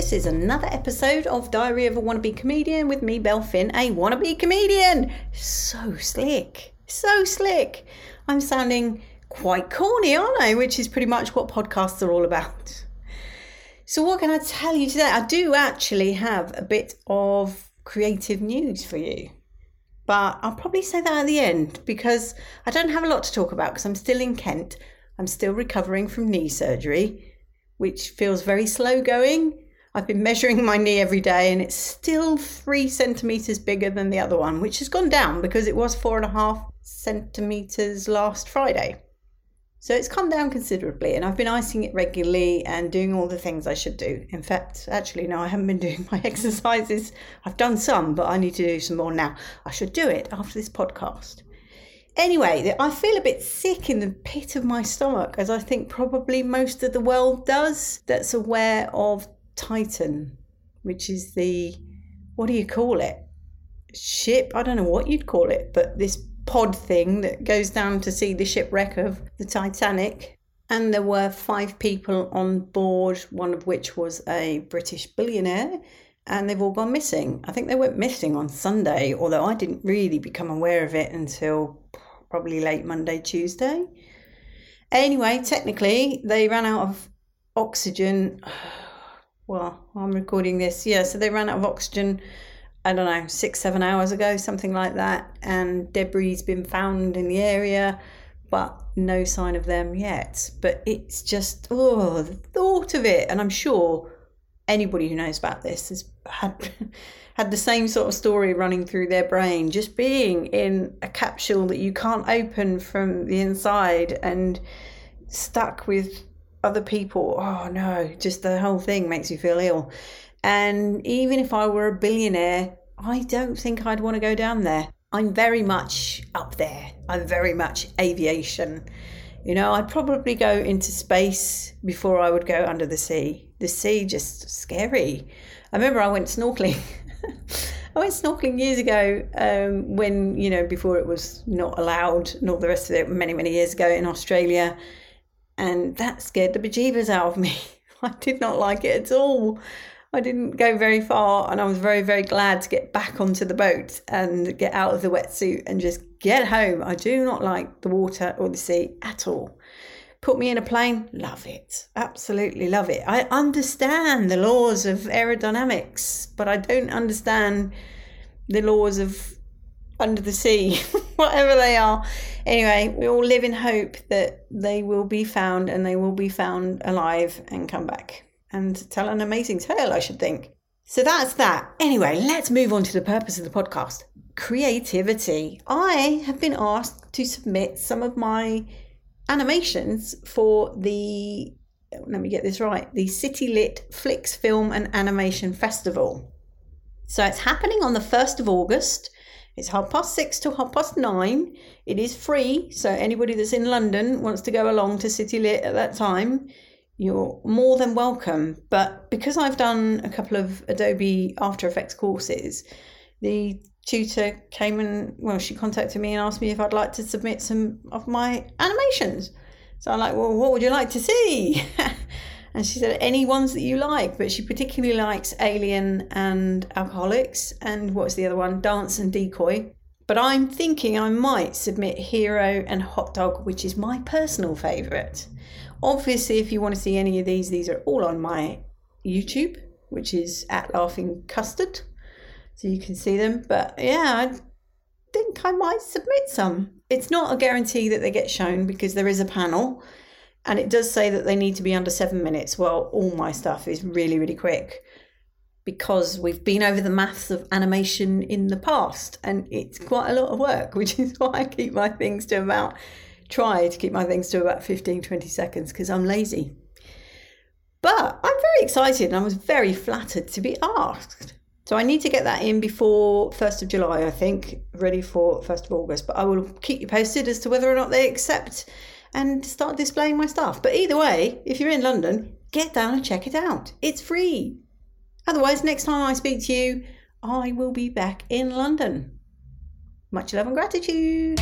this is another episode of Diary of a Wannabe Comedian with me, Belfin, a wannabe comedian. So slick, so slick. I'm sounding quite corny, aren't I? Which is pretty much what podcasts are all about. So, what can I tell you today? I do actually have a bit of creative news for you, but I'll probably say that at the end because I don't have a lot to talk about because I'm still in Kent. I'm still recovering from knee surgery which feels very slow going. I've been measuring my knee every day and it's still three centimeters bigger than the other one, which has gone down because it was four and a half centimeters last Friday. So it's come down considerably, and I've been icing it regularly and doing all the things I should do. In fact, actually, no, I haven't been doing my exercises. I've done some, but I need to do some more now. I should do it after this podcast. Anyway, I feel a bit sick in the pit of my stomach, as I think probably most of the world does that's aware of Titan, which is the, what do you call it? Ship? I don't know what you'd call it, but this pod thing that goes down to see the shipwreck of the Titanic. And there were five people on board, one of which was a British billionaire, and they've all gone missing. I think they went missing on Sunday, although I didn't really become aware of it until probably late Monday, Tuesday. Anyway, technically, they ran out of oxygen. Well, I'm recording this. Yeah, so they ran out of oxygen, I don't know, six, seven hours ago, something like that. And debris has been found in the area, but no sign of them yet. But it's just, oh, the thought of it. And I'm sure anybody who knows about this has had had the same sort of story running through their brain, just being in a capsule that you can't open from the inside and stuck with other people. Oh no, just the whole thing makes you feel ill. And even if I were a billionaire, I don't think I'd want to go down there. I'm very much up there. I'm very much aviation. You know, I'd probably go into space before I would go under the sea. The sea just scary. I remember I went snorkeling I went snorkeling years ago um, when, you know, before it was not allowed all the rest of it, many, many years ago in Australia. And that scared the bejeebers out of me. I did not like it at all. I didn't go very far, and I was very, very glad to get back onto the boat and get out of the wetsuit and just get home. I do not like the water or the sea at all. Put me in a plane, love it. Absolutely love it. I understand the laws of aerodynamics, but I don't understand the laws of under the sea, whatever they are. Anyway, we all live in hope that they will be found and they will be found alive and come back and tell an amazing tale, I should think. So that's that. Anyway, let's move on to the purpose of the podcast creativity. I have been asked to submit some of my animations for the let me get this right the City Lit Flicks Film and Animation Festival. So it's happening on the 1st of August. It's half past six to half past nine. It is free, so anybody that's in London wants to go along to City Lit at that time, you're more than welcome. But because I've done a couple of Adobe After Effects courses, the tutor came and well she contacted me and asked me if I'd like to submit some of my animations. So I'm like, well, what would you like to see? and she said any ones that you like, but she particularly likes Alien and Alcoholics and what's the other one? Dance and Decoy. But I'm thinking I might submit Hero and Hot Dog, which is my personal favourite. Obviously, if you want to see any of these, these are all on my YouTube, which is at Laughing Custard so you can see them. But yeah, I think I might submit some. It's not a guarantee that they get shown because there is a panel and it does say that they need to be under seven minutes. Well, all my stuff is really, really quick because we've been over the maths of animation in the past and it's quite a lot of work, which is why I keep my things to about, try to keep my things to about 15, 20 seconds because I'm lazy. But I'm very excited and I was very flattered to be asked. So I need to get that in before 1st of July, I think, ready for 1st of August. But I will keep you posted as to whether or not they accept and start displaying my stuff. But either way, if you're in London, get down and check it out. It's free. Otherwise, next time I speak to you, I will be back in London. Much love and gratitude.